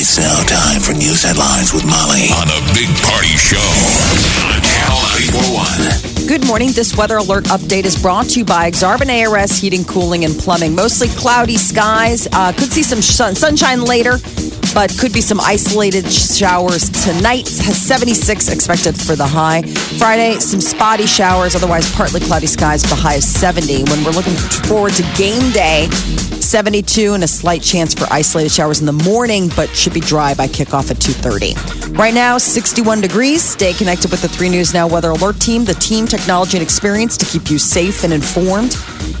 It's now time for news headlines with Molly on a big party show on Channel 941. Good morning. This weather alert update is brought to you by Exarban ARS Heating, Cooling, and Plumbing. Mostly cloudy skies. Uh, could see some sun- sunshine later, but could be some isolated showers tonight. Has 76 expected for the high. Friday, some spotty showers. Otherwise, partly cloudy skies. The high is 70. When we're looking forward to game day, 72 and a slight chance for isolated showers in the morning, but should be dry by kickoff at 2.30. Right now, 61 degrees. Stay connected with the 3 News Now Weather Alert Team, the team, technology, and experience to keep you safe and informed.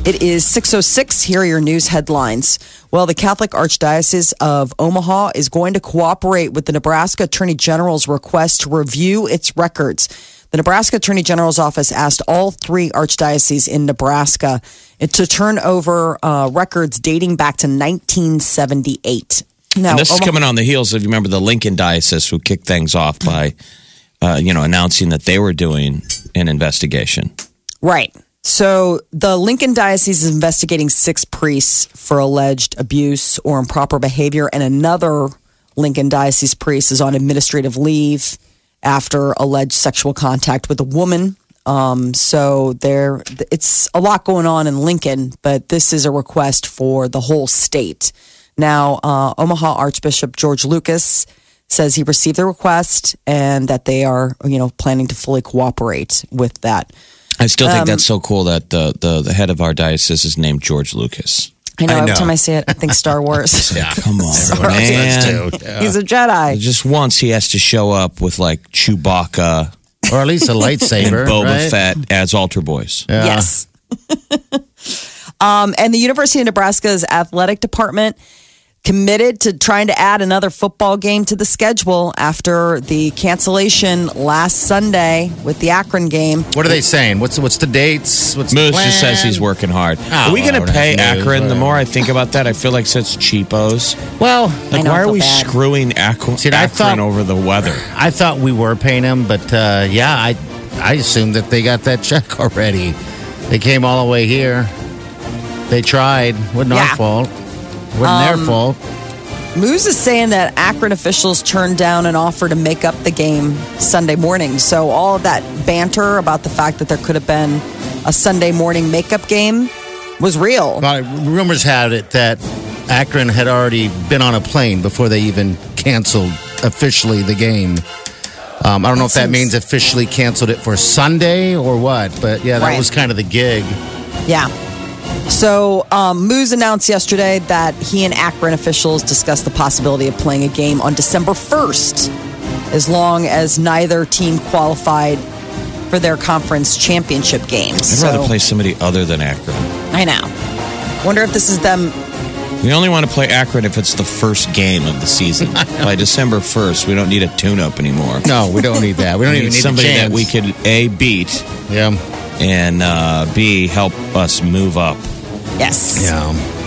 It is 6.06. Here are your news headlines. Well, the Catholic Archdiocese of Omaha is going to cooperate with the Nebraska Attorney General's request to review its records. The Nebraska Attorney General's office asked all three archdioceses in Nebraska to turn over uh, records dating back to 1978. Now, and this is coming on the heels of you remember the Lincoln Diocese who kicked things off by, uh, you know, announcing that they were doing an investigation. Right. So the Lincoln Diocese is investigating six priests for alleged abuse or improper behavior, and another Lincoln Diocese priest is on administrative leave after alleged sexual contact with a woman. Um, so there, it's a lot going on in Lincoln, but this is a request for the whole state. Now, uh, Omaha Archbishop George Lucas says he received the request and that they are, you know, planning to fully cooperate with that. I still Um, think that's so cool that the, the, the head of our diocese is named George Lucas. I know, I every time I see it, I think Star Wars. Yeah. Come on, man. Yeah. He's a Jedi. Just once he has to show up with like Chewbacca Or at least a lightsaber. and lightsaber. Boba right? Fett as altar boys. Yeah. Yes. um, and the University of Nebraska's athletic department committed to trying to add another football game to the schedule after the cancellation last Sunday with the Akron game. What are they saying? What's what's the dates? What's the Moose just says he's working hard. Oh, are we going to pay that's Moose, Akron? The more I think about that, I feel like such cheapos. Well, Like, know, why are we bad. screwing Akron, See, I thought- over the weather? I thought we were paying them, but uh, yeah, I I assumed that they got that check already. They came all the way here. They tried. Wasn't Yeah. our fault. Wasn't their fault. Moose is saying that Akron officials turned down an offer to make up the game Sunday morning. So all of that banter about the fact that there could have been a Sunday morning makeup game was real. Well, rumors had it that Akron had already been on a plane before they even canceled officially the game. Um, I don't know if that means officially canceled it for Sunday or what, but yeah, that Right. was kind of the gig. Yeah. So um, Moose announced yesterday that he and Akron officials discussed the possibility of playing a game on December 1st, as long as neither team qualified for their conference championship games. I'd rather So- play somebody other than Akron. I know. Wonder if this is them. We only want to play Akron if it's the first game of the season. By December 1st, we don't need a tune up anymore. No, we don't need that. We don't We even need need somebody the that we could A, beat, Yeah, and uh, B, help us move up. Yes. yeah.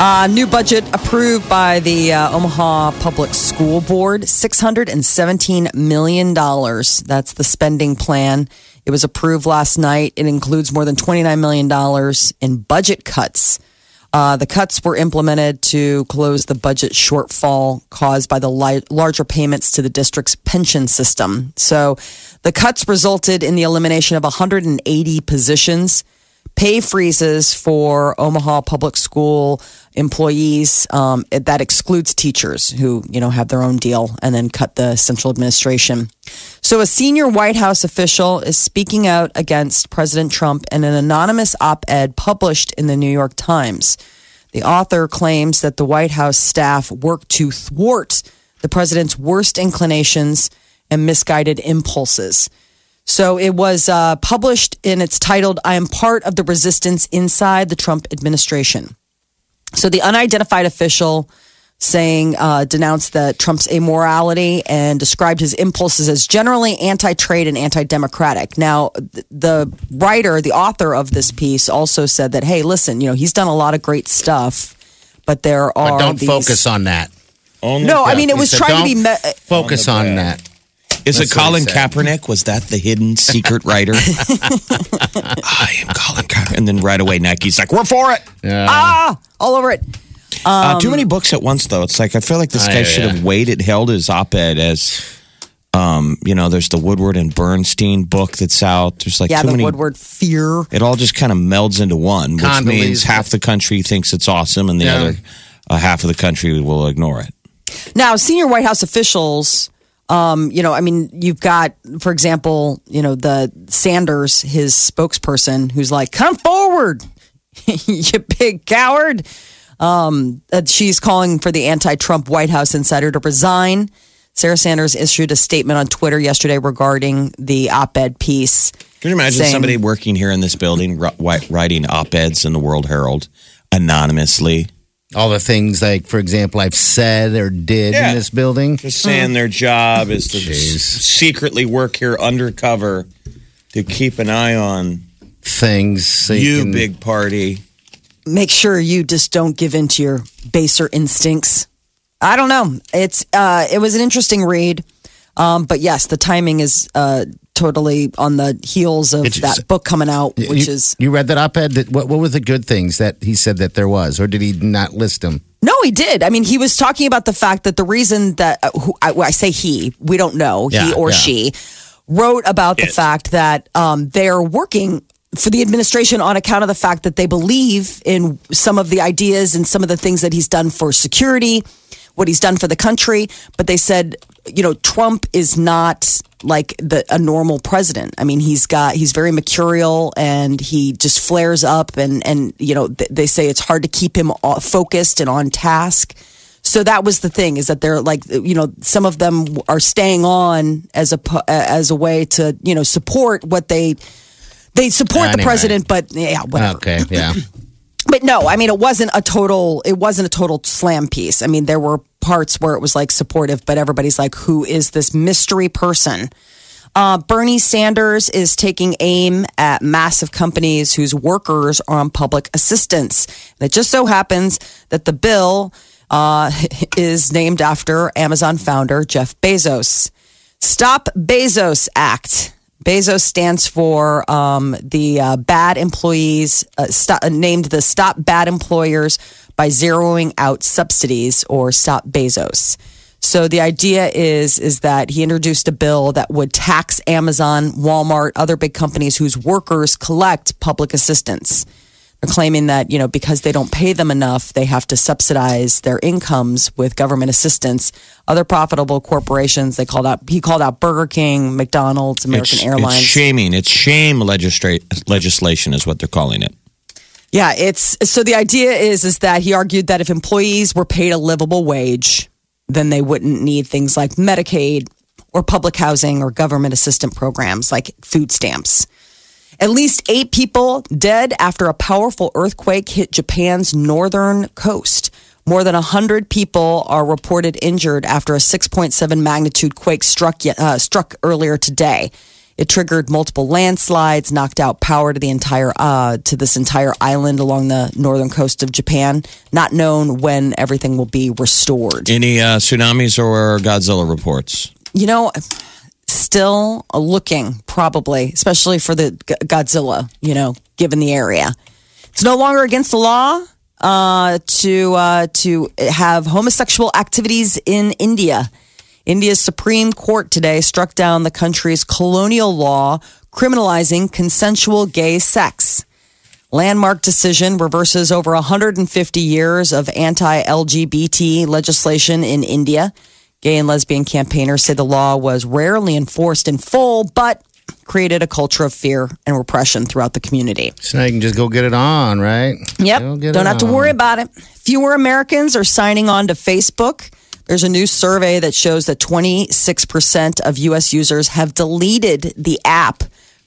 Uh, new budget approved by the uh, Omaha Public School Board $617 million. That's the spending plan. It was approved last night. It includes more than $29 million in budget cuts. Uh, the cuts were implemented to close the budget shortfall caused by the li- larger payments to the district's pension system. So the cuts resulted in the elimination of 180 positions pay freezes for Omaha public school employees. Um, that excludes teachers who, you know, have their own deal and then cut the central administration. So a senior White House official is speaking out against President Trump in an anonymous op-ed published in the New York Times. The author claims that the White House staff worked to thwart the president's worst inclinations and misguided impulses. So it was uh, published and it's titled, I am part of the resistance inside the Trump administration. So the unidentified official saying uh, denounced that Trump's immorality and described his impulses as generally anti-trade and anti-democratic. Now, th- the writer, the author of this piece, also said that, hey, listen, you know, he's done a lot of great stuff, but there are But don't these- focus on that. Only No, I mean it He was said, trying to be. Me- focus On on that. Is it That's what he Colin said. Kaepernick? Was that the hidden secret writer? I am Colin Kaepernick. And then right away, Nike's like, we're for it. ah, all over it. uh, too many books at once, though. It's like, I feel like this guy hear should ya. have waited, held his op ed as, um, you know, there's the Woodward and Bernstein book that's out. There's like Yeah, too the many. Woodward fear. It all just kind of melds into one, which Condoleezza. means half the country thinks it's awesome and the Yeah. other uh, half of the country will ignore it. Now, senior White House officials, um, you know, I mean, you've got, for example, you know, the Sanders, his spokesperson, who's like, "Come forward, you big coward." Um, that she's calling for the anti-Trump White House insider to resign. Sarah Sanders issued a statement on Twitter yesterday regarding the op-ed piece. Can you imagine saying- somebody working here in this building writing op eds in the World Herald anonymously? All the things like, for example, I've said or did Yeah. in this building. Just saying their job is to Jeez. s- secretly work here undercover to keep an eye on Things so you, can- big party. make sure you just don't give in to your baser instincts. I don't know. It's uh, it was an interesting read, um, but yes, the timing is uh, totally on the heels of It's- that book coming out, which you, is you read that op-ed. That, what, what were the good things that he said that there was, or did he not list them? no, he did. I mean, he was talking about the fact that the reason that uh, who, I, I say he, we don't know, he or yeah. she, wrote about the fact that um, they're working for the administration on account of the fact that they believe in some of the ideas and some of the things that he's done for security, what he's done for the country. But they said, you know, Trump is not like the a normal president. I mean, he's got he's very mercurial and he just flares up and and you know th- they say it's hard to keep him uh, focused and on task. So that was the thing is that they're like you know some of them are staying on as a as a way to you know support what they they support the president, but yeah, whatever. Okay, yeah. But no, I mean it wasn't a total it wasn't a total slam piece. I mean there were parts where it was like supportive, but everybody's like, who is this mystery person? Uh, Bernie Sanders is taking aim at massive companies whose workers are on public assistance. And it just so happens that the bill uh, is named after Amazon founder Jeff Bezos. Stop Bezos Act. Bezos stands for um, the uh, bad employees, uh, uh, named the Stop Bad Employers by zeroing out subsidies or Stop Bezos. So the idea is is that he introduced a bill that would tax Amazon, Walmart, other big companies whose workers collect public assistance. Claiming that, you know, because they don't pay them enough, they have to subsidize their incomes with government assistance. Other profitable corporations, they called out he called out Burger King, McDonald's, American it's, Airlines. It's shaming. It's shame legistra- legislation is what they're calling it. Yeah, it's so the idea is is that he argued that if employees were paid a livable wage, then they wouldn't need things like Medicaid or public housing or government assistant programs like food stamps. At least eight people dead after a powerful earthquake hit Japan's northern coast. More than 100 people are reported injured after a 6.7 magnitude quake struck, uh, struck earlier today. It triggered multiple landslides, knocked out power to the entire uh, to this entire island along the northern coast of Japan. Not known when everything will be restored. Any uh, tsunamis or Godzilla reports? You know, still looking probably, especially for the Godzilla. You know, given the area, it's no longer against the law uh, to uh, to have homosexual activities in India. India's Supreme Court today struck down the country's colonial law criminalizing consensual gay sex. Landmark decision reverses over 150 years of anti LGBT legislation in India. Gay and lesbian campaigners say the law was rarely enforced in full, but created a culture of fear and repression throughout the community. So now you can just go get it on, right? Yep. Don't have to worry about it. Fewer Americans are signing on to Facebook. There's a new survey that shows that 26% of US users have deleted the app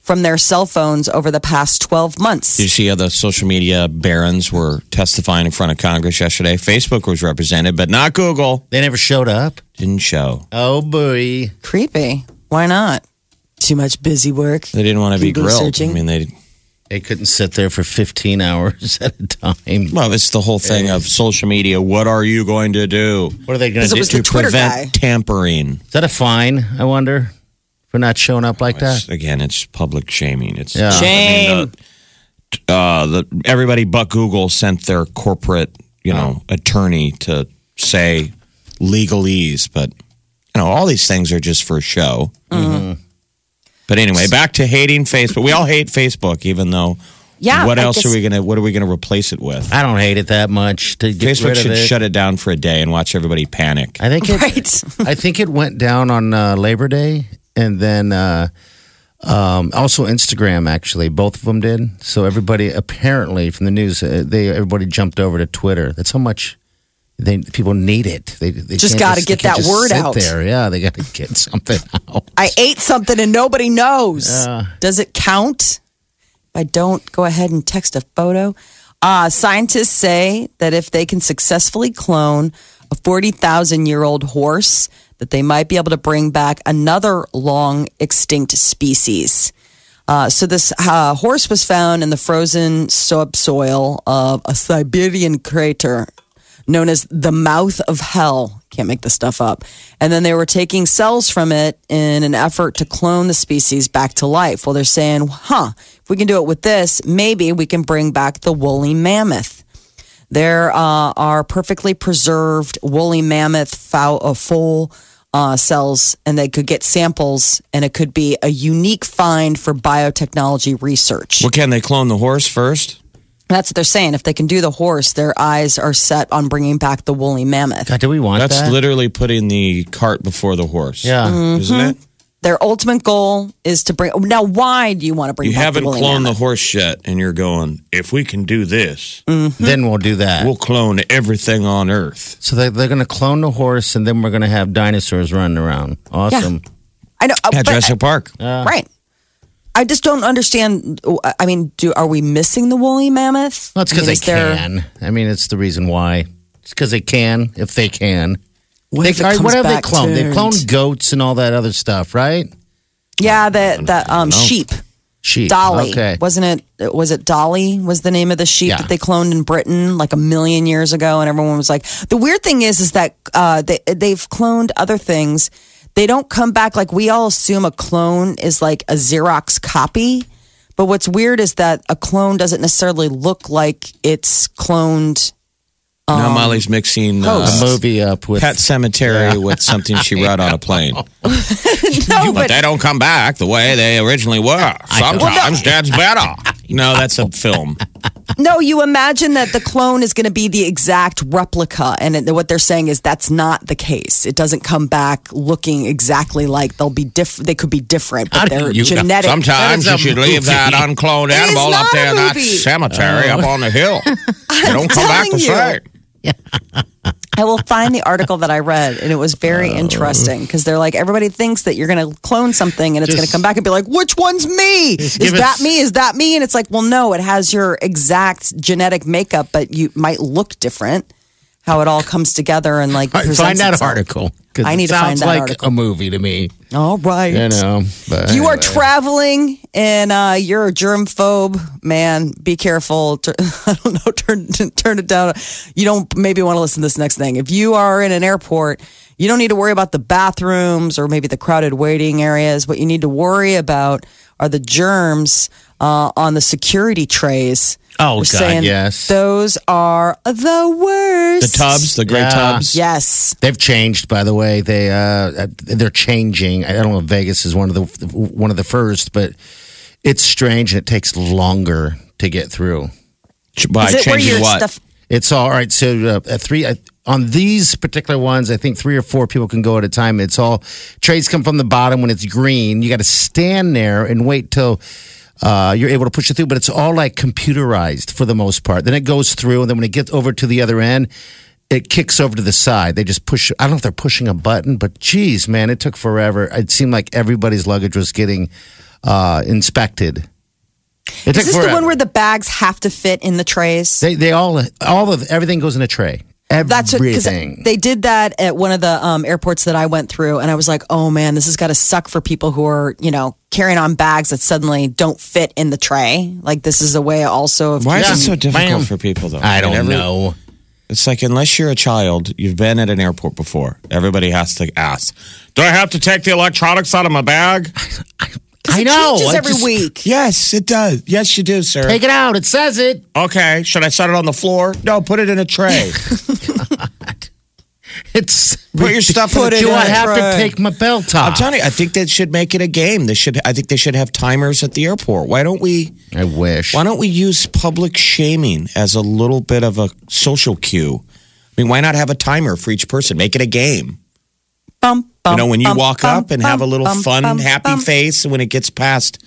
from their cell phones over the past 12 months. Did you see how the social media barons were testifying in front of Congress yesterday? Facebook was represented, but not Google. They never showed up. Didn't show. Oh boy. Creepy. Why not? Too much busy work. They didn't want to be Google grilled. searching. I mean, they. They couldn't sit there for 15 hours at a time. Well, it's the whole thing of social media. What are you going to do What are they going to do? to Twitter prevent guy. tampering? Is that a fine, I wonder, for not showing up like that? Again, it's public shaming. It's Yeah. I mean, the, uh, the, everybody but Google sent their corporate, you know, attorney to say legalese, but you know, all these things are just for show. Mm-hmm. But anyway, back to hating Facebook. We all hate Facebook, even though. Yeah, What I else guess- are we gonna? What are we gonna replace it with? I don't hate it that much to get Facebook rid should of it. shut it down for a day and watch everybody panic. I think it, Right. I think it went down on uh, Labor Day, and then uh, um, also Instagram. Actually, both of them did. So everybody apparently from the news, uh, they everybody jumped over to Twitter. That's how much they people need it. They, they Just gotta get that word out. There, yeah, they got to get something out. I ate something and nobody knows. Does it count? If I don't go ahead and text a photo. Uh, scientists say that if they can successfully clone a 40,000 year old horse, that they might be able to bring back another long extinct species. Uh, so this uh, horse was found in the frozen subsoil of a Siberian crater known as the mouth of hell. Can't make this stuff up. And then they were taking cells from it in an effort to clone the species back to life. Well, they're saying, huh, if we can do it with this, maybe we can bring back the woolly mammoth. There uh, are perfectly preserved woolly mammoth fowl, uh, foal uh, cells, and they could get samples, and it could be a unique find for biotechnology research. Well, can they clone the horse first? That's what they're saying. If they can do the horse, their eyes are set on bringing back the woolly mammoth. God, do we want That's that? literally putting the cart before the horse. yeah. Mm-hmm. isn't it? Their ultimate goal is to bring. Now, why do you want to bring? You back haven't the woolly cloned the horse yet, and you're going. If we can do this, Then we'll do that. we'll clone everything on Earth. so they, they're going to clone the horse, and then we're going to have dinosaurs running around. Awesome. I know, uh, At but- Jurassic Park. right? I just don't understand. I mean, do are we missing the woolly mammoth? Well, it's I because mean, they is there- can. I mean, it's the reason why. It's because they can, if they can. What They, if it all right, comes what have they cloned? They turned? cloned goats and all that other stuff, right? Yeah, the the um sheep. Sheep. Dolly, Okay. wasn't it? Was it Dolly? Was the name of the sheep Yeah. that they cloned in Britain like a million years ago? And everyone was like, the weird thing is, is that uh, they they've cloned other things. They don't come back like we all assume a clone is like a Xerox copy. But what's weird is that a clone doesn't necessarily look like it's cloned. Um, now Molly's mixing a uh, movie up with Pet Sematary with something she read on a plane. No, but but they don't come back the way they originally were. Sometimes Dad's better. No, that's a film. No, you imagine that the clone is going to be the exact replica, and it, what they're saying is that's not the case. It doesn't come back looking exactly like they'll be different. They could be different, but they're you- genetic. Sometimes That you is a should leave movie. that uncloned animal up there in that movie. cemetery up on the hill. They don't come back telling to you. Say. I will find the article that I read, and it was very Oh. interesting because they're like everybody thinks that you're going to clone something, and it's going to come back and be like, "Which one's me? Is that me? Is that me?" And it's like, well, no, it has your exact genetic makeup, but you might look different. How it all comes together and like right, find that itself. article. I need to find sounds that like article. a movie to me. All right. You know, but you are traveling and uh, you're a germ phobe, man. Be careful. I don't know. Turn turn it down. You don't maybe want to listen to this next thing. If you are in an airport, you don't need to worry about the bathrooms or maybe the crowded waiting areas. What you need to worry about are the germs uh, on the security trays. Oh, They're God, saying yes. Those are the worst. The tubs, the gray Yeah. tubs. Yes. They've changed, by the way. They uh, they're changing. I don't know if Vegas is one of the one of the first, but it's strange and it takes longer to get through. By Is it where changing what? stuff? It's all right. So uh, at three uh, on these particular ones, I think three or four people can go at a time. It's all trays come from the bottom when it's green. You got to stand there and wait till. Uh, you're able to push it through, but it's all like computerized for the most part. Then it goes through, and then when it gets over to the other end, it kicks over to the side. They just push. I don't know if they're pushing a button, but geez, man, it took forever. It seemed like everybody's luggage was getting uh, inspected. It Is this the one where the bags have to fit in the trays? they they all all of everything goes in a tray. That's because Everything. they did that at one of the um, airports that I went through, and I was like, "Oh man, this has got to suck for people who are, you know, carrying on bags that suddenly don't fit in the tray. Like this is a way also of Why is it so difficult for people though? I mean, don't every- know. It's like unless you're a child, you've been at an airport before. Everybody has to ask, "Do I have to take the electronics out of my bag?" I it know. changes every just- week. Yes, it does. Yes, you do, sir. Take it out. It says it. okay, should I set it on the floor? No, put it in a tray. It's Put your stuff in Put a it Do in I a have to take my belt off? I'm telling you, I think that should make it a game. They should. I think they should have timers at the airport. Why don't we? I wish. Why don't we use public shaming as a little bit of a social cue? I mean, why not have a timer for each person? Make it a game. Bum, bum, You know, when you bum, walk bum, up and have a little bum, fun, bum, happy bum. face, and when it gets past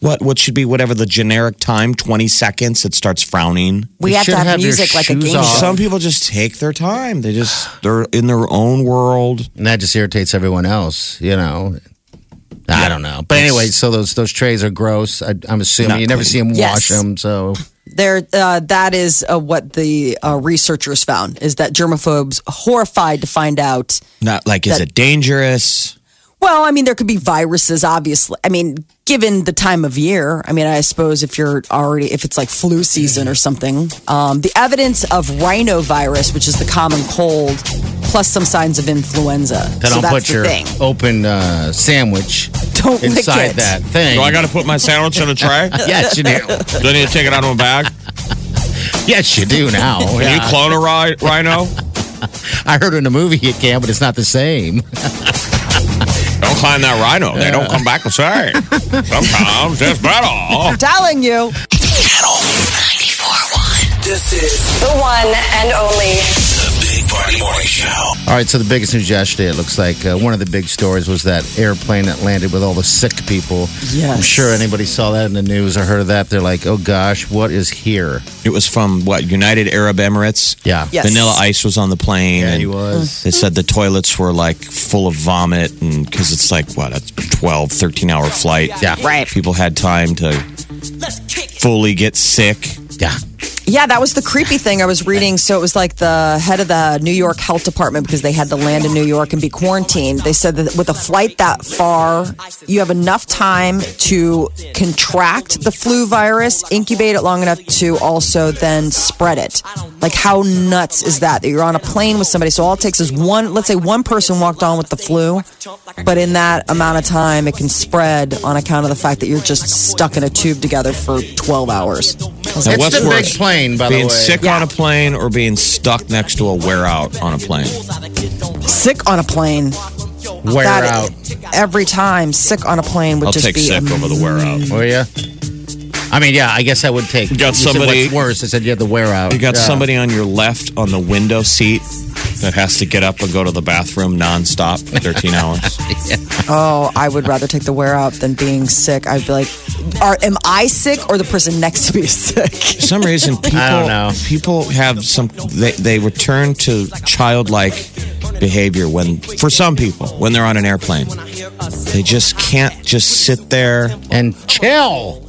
what what should be whatever the generic time, twenty seconds, it starts frowning. We You have to should have, have your music like a shoes game off. show. Some people just take their time. They just they're in their own world. and that just irritates everyone else. You know. I don't know, but anyway, so those those trays are gross. I, I'm assuming Not you never clean. see them Yes. wash them. So There, uh, that is uh, what the uh, researchers found is that germaphobes horrified to find out. Not like is That- it dangerous? Well, I mean, there could be viruses, obviously. I mean, given the time of year, I mean, I suppose if you're already, if it's like flu season or something, um, the evidence of rhinovirus, which is the common cold, plus some signs of influenza. then so I'll that's put the your thing. open uh, sandwich Don't lick inside it. that thing. Do I got to put my sandwich in a tray? yes, you do. Do I need to take it out of my bag? yes, you do now. Can Yeah. you clone a ri- rhino? I heard in a movie you can, but it's not the same. Don't climb that rhino. They don't come back the same. Sometimes it's better. I'm telling you. Channel 94.1. This is The one and only. The Big Party Morning Show. All right, so the biggest news yesterday, it looks like uh, one of the big stories was that airplane that landed with all the sick people. Yes. I'm sure anybody saw that in the news or heard of that. They're like, oh gosh, what is here? It was from what United Arab Emirates. Yeah. Yes. Vanilla Ice was on the plane. Yeah, and he was. They said the toilets were like full of vomit, and because it's like what a 12, 13 hour flight. Yeah. Right. People had time to fully get sick. Yeah. Yeah, that was the creepy thing I was reading. So it was like the head of the New York Health Department because they had to land in New York and be quarantined. They said that with a flight that far, you have enough time to contract the flu virus, incubate it long enough to also then spread it. Like, how nuts is that? That you're on a plane with somebody. So all it takes is one, let's say one person walked on with the flu, but in that amount of time, it can spread on account of the fact that you're just stuck in a tube together for 12 hours. It's the big worse, plane, by the being way. sick Yeah. on a plane or being stuck next to a wear out on a plane? sick on a plane. Wear That- out. every time. Sick on a plane would just be sick. I'll just take be sick over the wear out. Were you? I mean, yeah, I guess I would take. You got said somebody- what's worse? I said you had the wear out. You got Yeah. somebody on your left on the window seat that has to get up and go to the bathroom nonstop for 13 hours. Oh, I would rather take the wear out than being sick. I'd be like, are, am I sick or the person next to me is sick? For some reason, people I don't know. people have some they, they return to childlike behavior when for some people when they're on an airplane. They just can't just sit there. and chill.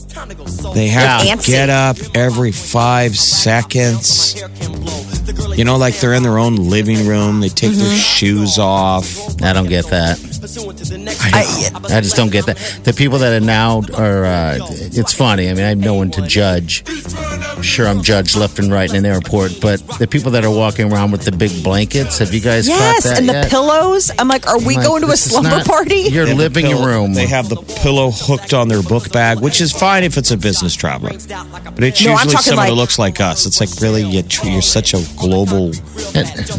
They have to get up every five seconds. You know, like they're in their own living room. They take their mm-hmm. shoes off. I don't get that. I, I just don't get that. The people that are now are. Uh, it's funny. I mean, I have no one to judge. Sure, I'm judged left and right in an airport, but the people that are walking around with the big blankets. Have you guys yes, caught that and the yet? pillows. I'm like, are we Like, going to a slumber not party? Your They have living pillow- room. They have the pillow hooked on their book bag, which is fine if it's a business traveler. But it's No, usually talking someone who looks like us. It's like really you, you're such a global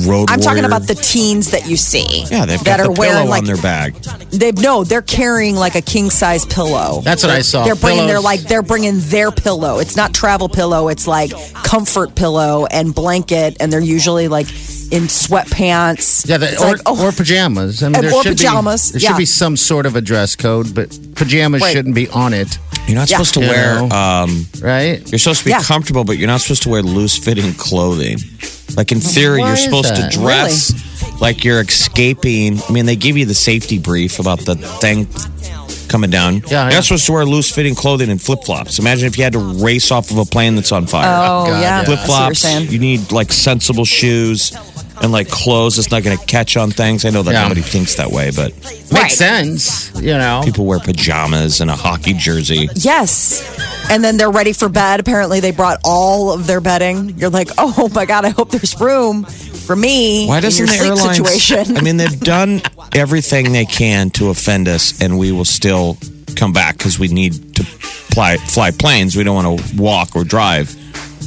road. I'm talking about the teens that you see. yeah. They've that got are the wearing pillow like on their bag. they've no, they're carrying like a king size pillow. That's what I saw. They're bringing their Pillows. like they're bringing their pillow. It's not travel pillow. It's like comfort pillow and blanket, and they're usually like in sweatpants. Yeah, the, or, like, oh, or pajamas. I mean, And- there or should pajamas, Be, there yeah. should be some sort of a dress code, but pajamas Right. shouldn't be on it, You're not Yeah. supposed to You wear. Um, right? you're supposed to be Yeah. comfortable, but you're not supposed to wear loose fitting clothing. Like in theory, Why you're supposed that? to dress like you're escaping. I mean, they give you the safety brief about the thing coming down. Yeah, You're yeah. not supposed to wear loose fitting clothing and flip flops. Imagine if you had to race off of a plane that's on fire. Oh, God, yeah. yeah. I see flip what you're flops. saying. You need like sensible shoes and like clothes that's not going to catch on things. I know that Yeah. nobody thinks that way, but Makes Right. sense, you know. people wear pajamas and a hockey jersey. Yes. And then they're ready for bed. Apparently, they brought all of their bedding. You're like, oh my God, I hope there's room for me Why doesn't your the sleep airlines? situation. I mean, they've done everything they can to offend us, and we will still come back because we need to fly, fly planes. We don't want to walk or drive.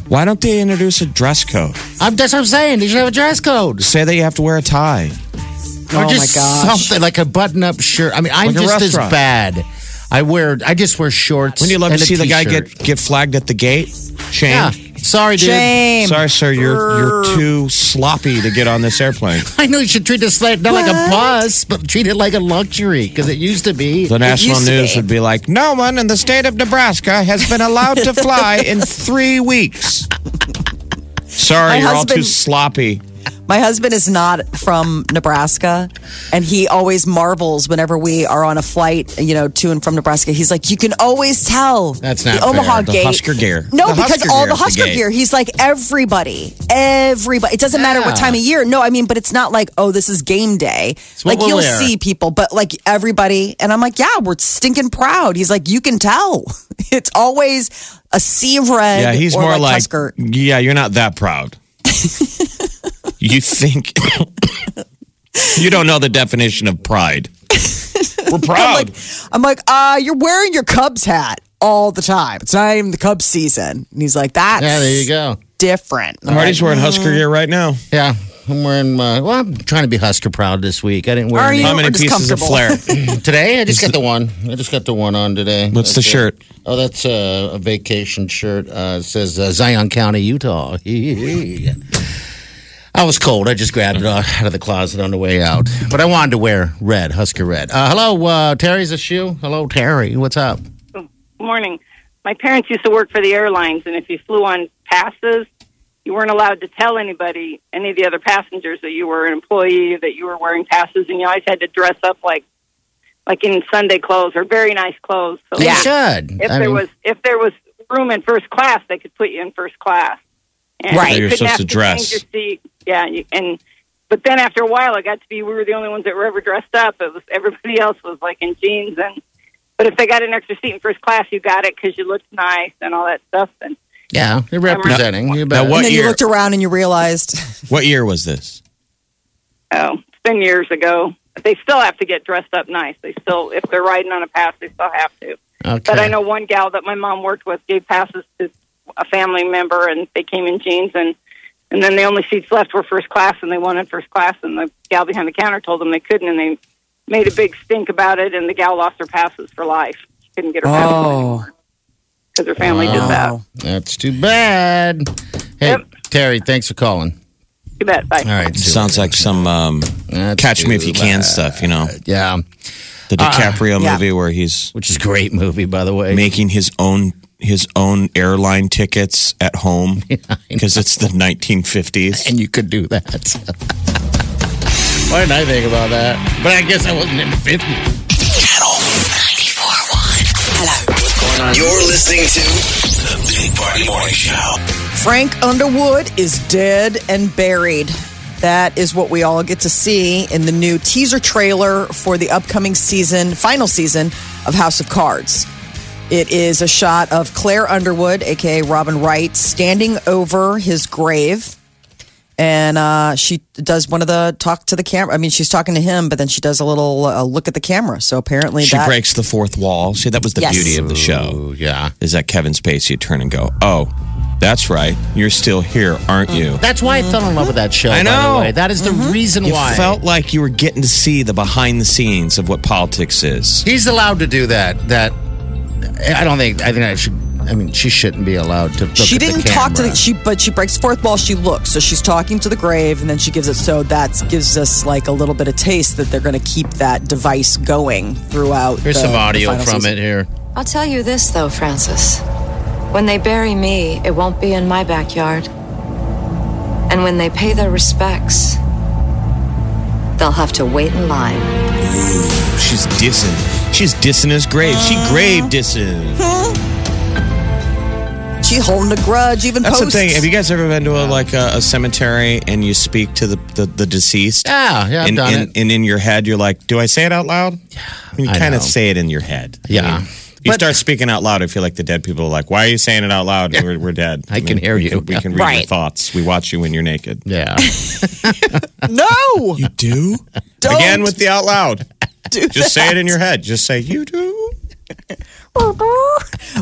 Why don't they introduce a dress code? I'm, that's what I'm saying. They should have a dress code. Say that you have to wear a tie. oh or my just gosh. something like a button-up shirt. I mean, I'm Like a just as restaurant. bad. I wear. I just wear shorts. Wouldn't you love and to a see the guy get get flagged at the gate? Shame. Yeah. Sorry, dude. Shame. Sorry, sir. You're you're too sloppy to get on this airplane. I know you should treat this like not like a bus, but treat it like a luxury because it used to be. The national used to news be. would be like, "No one in the state of Nebraska has been allowed to fly in three weeks." Sorry, My you're all too sloppy. My husband is not from Nebraska, and he always marvels whenever we are on a flight, you know, to and from Nebraska. He's like, you can always tell That's not the Omaha fair. The gate. Husker gear. No, The because Husker all gear the at the Husker gear. He's like everybody, everybody. It doesn't matter what time of year. No, I mean, but it's not like oh, this is game day. Like you'll wear. see people, but like everybody, and I'm like, yeah, we're stinking proud. He's like, you can tell. It's always a sea of red. Yeah, he's or more like, Husker. yeah, you're not that proud. you think you don't know the definition of pride. We're proud. I'm like, uh, you're wearing your Cubs hat all the time. It's not even the Cubs season. And he's like, that's Yeah, there you go. different. I'm Marty's like, wearing Husker gear right now. Yeah, I'm wearing. My, well, I'm trying to be Husker proud this week. I didn't wear Are any you? How many Or just pieces of flair? today. I just got the one. I just got the one on today. What's the That's it. shirt? Oh, that's uh, a vacation shirt. Uh, it says uh, Zion County, Utah. I was cold. I just grabbed it out of the closet on the way out. But I wanted to wear red, Husker red. Uh, hello, uh, Terry's a shoe. Hello, Terry. What's up? morning. My parents used to work for the airlines, and if you flew on passes, you weren't allowed to tell anybody, any of the other passengers, that you were an employee, that you were wearing passes, and you always had to dress up like, like in Sunday clothes or very nice clothes. So You should. if I there mean, was if there was room in first class, they could put you in first class. And Right. you You're supposed to dress. change Your seat. Yeah, you, and but then after a while, it got to be we were the only ones that were ever dressed up. It was everybody else was like in jeans and. But if they got an extra seat in first class, you got it because you looked nice and all that stuff. And yeah, you're representing. you bet. now what and then year? you looked around and you realized, What year was this? oh, it's been years ago. They still have to get dressed up nice. They still, if they're riding on a pass, they still have to. Okay. But I know one gal that my mom worked with gave passes to a family member, and they came in jeans, and and then the only seats left were first class, and they wanted first class, and the gal behind the counter told them they couldn't, and they made a big stink about it, and the gal lost her passes for life. She couldn't get her passes Oh. anymore because her family did that. That's too bad. Hey, Yep. Terry, thanks for calling. You bet. Bye. All right. Sounds like some um, Catch Me If too You Can stuff, you know, Yeah, the DiCaprio yeah. movie where he's which is a great movie, by the way. making his own his own airline tickets at home because it's the 1950s. and you could do that. Why didn't I think about that? But I guess I wasn't in the 50s. Channel 94.1. You're listening to the Big Party Morning Show. Frank Underwood is dead and buried. That is what we all get to see in the new teaser trailer for the upcoming season, final season of House of Cards. It is a shot of Claire Underwood, aka Robin Wright, standing over his grave. And uh, she does one of the talk to the camera. I mean, she's talking to him, but then she does a little uh, look at the camera. So apparently, She that, breaks the fourth wall. See, that was the Yes. beauty of the show. Yeah. Is that Kevin Spacey would turn and go, "Oh, that's right, you're still here, aren't you?" That's why I fell in love with that show. I By know. the way. That is the reason You why. felt like you were getting to see the behind the scenes of what politics is. He's allowed to do that. That I don't think. I think I should. I mean, she shouldn't be allowed to. Look she at didn't talk to the she but she breaks the fourth wall she looks so she's talking to the grave and then she gives it so that gives us like a little bit of taste that they're going to keep that device going throughout Here's the- some audio final from season. it here. I'll tell you this, though, Francis. When they bury me, it won't be in my backyard. And when they pay their respects, they'll have to wait in line. She's dissing. She's dissing his grave. She uh-huh. grave dissing. Hmm. She holding a grudge, even That's posts. the thing. Have you guys ever been to a, like a, a cemetery and you speak to the, the, the deceased? Yeah, yeah, I've and, done and, it. and in your head, you're like, do I say it out loud? Yeah. you I kind of know. say it in your head. I Yeah. mean, you But- start speaking out loud. I feel like the dead people are like, why are you saying it out loud? We're, we're dead. I can hear we you. Can, we can read your Right. thoughts. We watch you when you're naked. Yeah. no, You do? Don't Again with the out loud. Do Just say it in your head. Just say, you do.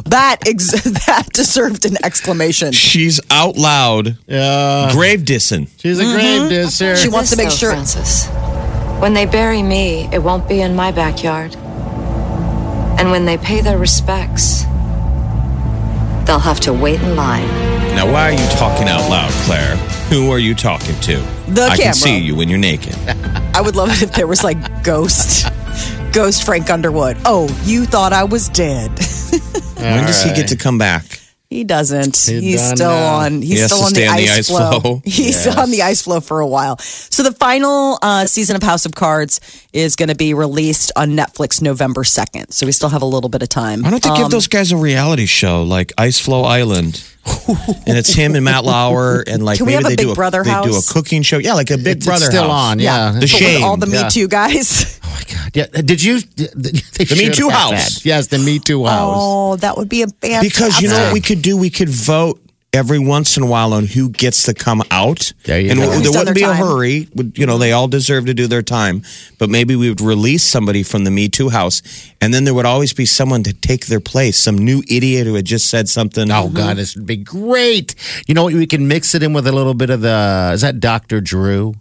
that. Ex- that deserved an exclamation. She's out loud, Yeah. grave dissing. She's a grave mm-hmm. disser. She wants to make sure. Francis, when they bury me, it won't be in my backyard. And when they pay their respects, they'll have to wait in line. Now, why are you talking out loud, Claire? Who are you talking to? The I camera. can see you when you're naked. I would love it if there was like ghost, ghost Frank Underwood. Oh, you thought I was dead. when does he get to come back? He doesn't. He he's still now. on. He's He still on the on the ice, ice floe. floe. He's still on the ice floe for a while. So the final uh, season of House of Cards is going to be released on Netflix November second. So we still have a little bit of time. Why don't they Um, give those guys a reality show like Ice Floe Island? and it's him and Matt Lauer and like Can we maybe have a they Big do a Brother they do a cooking show. Yeah, like a Big It's Brother still house. on. Yeah. The but with shame. all the Me yeah. Too guys. Oh my God. Yeah. Did you? They The Me Too house. that. Yes, the Me Too house. Oh, that would be a fantastic. Because you know what we could do? We could vote every once in a while on who gets to come out. There you and go. w- there wouldn't be their a hurry. You know, they all deserve to do their time. But maybe we would release somebody from the Me Too house, and then there would always be someone to take their place. Some new idiot who had just said something. Oh God, this would be great. You know? We can mix it in with a little bit of the. Is that Dr. Drew?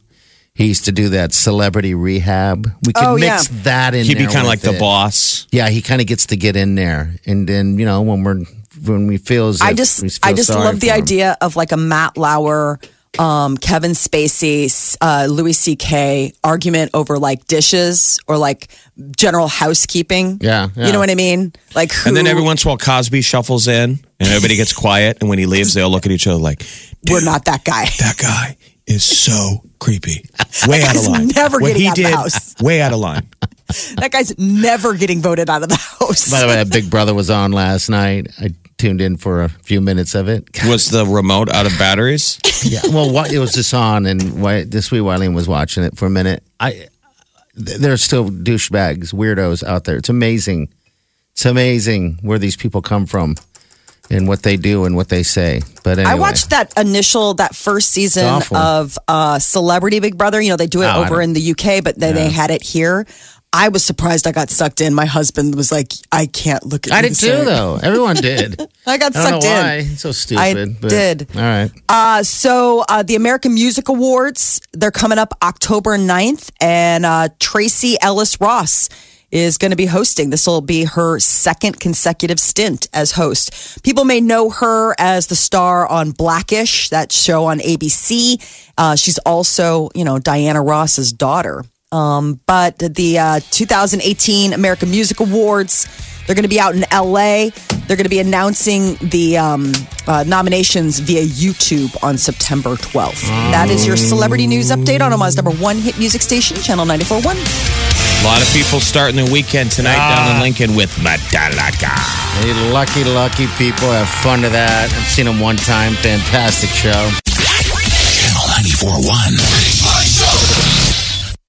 He used to do that celebrity rehab. We could Oh, mix yeah. that in. He'd be kind of like with the boss. Yeah, he kind of gets to get in there, and then you know when we're when we feel as I just we feel I just sorry love the him. idea of like a Matt Lauer, um, Kevin Spacey, uh, Louis C.K. argument over like dishes or like general housekeeping. Yeah, yeah. you know what I mean. Like who, And then every once in a while, Cosby shuffles in, and everybody gets quiet. And when he leaves, they all look at each other like, we're not that guy. "That guy is so creepy, way out of line." never what getting he out of the house. way out of line. that guy's never getting voted out of the house. By the way, that Big Brother was on last night. I tuned in for a few minutes of it. God, Was the remote out of batteries? yeah, well, what, it was just on, and why, this wee Wileen was watching it for a minute. I th- there are still douchebags, weirdos out there. It's amazing. It's amazing where these people come from and what they do and what they say. But anyway, I watched that initial, that first season of uh, Celebrity Big Brother. You know, they do it Oh, over in the UK, but then they had it here. I was surprised I got sucked in. My husband was like, I can't look at I you did too, though. Everyone did. I got I don't know sucked in. So stupid. I but- did. All right. Uh, so uh, the American Music Awards, they're coming up October 9th, and uh, Tracee Ellis Ross is going to be hosting. This will be her second consecutive stint as host. People may know her as the star on Blackish, that show on ABC. Uh, she's also, you know, Diana Ross's daughter. Um, but the uh, 2018 American Music Awards, they're going to be out in LA. They're going to be announcing the um, uh, nominations via YouTube on September 12th. That is your celebrity news update on Omaha's number one hit music station, Channel 94.1. A lot of people starting their weekend tonight down in Lincoln with Metallica. Hey, lucky, lucky people have fun to that. I've seen them one time. Fantastic show. Channel 94.1. Big Party Show.